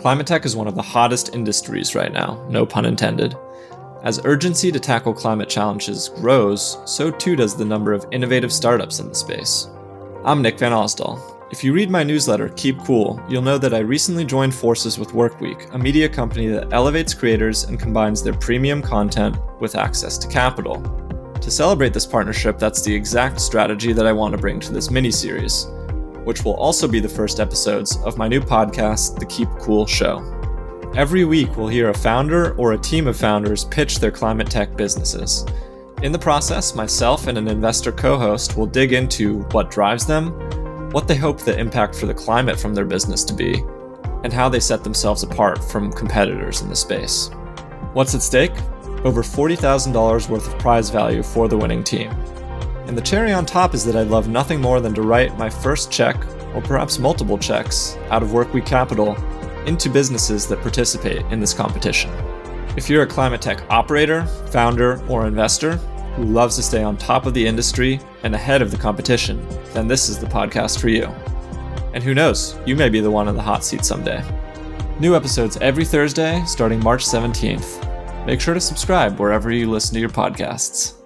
Climate tech is one of the hottest industries right now, no pun intended. As urgency to tackle climate challenges grows, so too does the number of innovative startups in the space. I'm Nick Van Osdol. If you read my newsletter, Keep Cool, you'll know that I recently joined forces with Workweek, a media company that elevates creators and combines their premium content with access to capital. To celebrate this partnership, that's the exact strategy that I want to bring to this mini series, which will also be the first episodes of my new podcast, The Keep Cool Show. Every week, we'll hear a founder or a team of founders pitch their climate tech businesses. In the process, myself and an investor co host will dig into what drives them, what they hope the impact for the climate from their business to be, and how they set themselves apart from competitors in the space. What's at stake? Over $40,000 worth of prize value for the winning team. And the cherry on top is that I'd love nothing more than to write my first check, or perhaps multiple checks, out of Workweek Capital into businesses that participate in this competition. If you're a climate tech operator, founder, or investor who loves to stay on top of the industry and ahead of the competition, then this is the podcast for you. And who knows, you may be the one in the hot seat someday. New episodes every Thursday starting March 17th. Make sure to subscribe wherever you listen to your podcasts.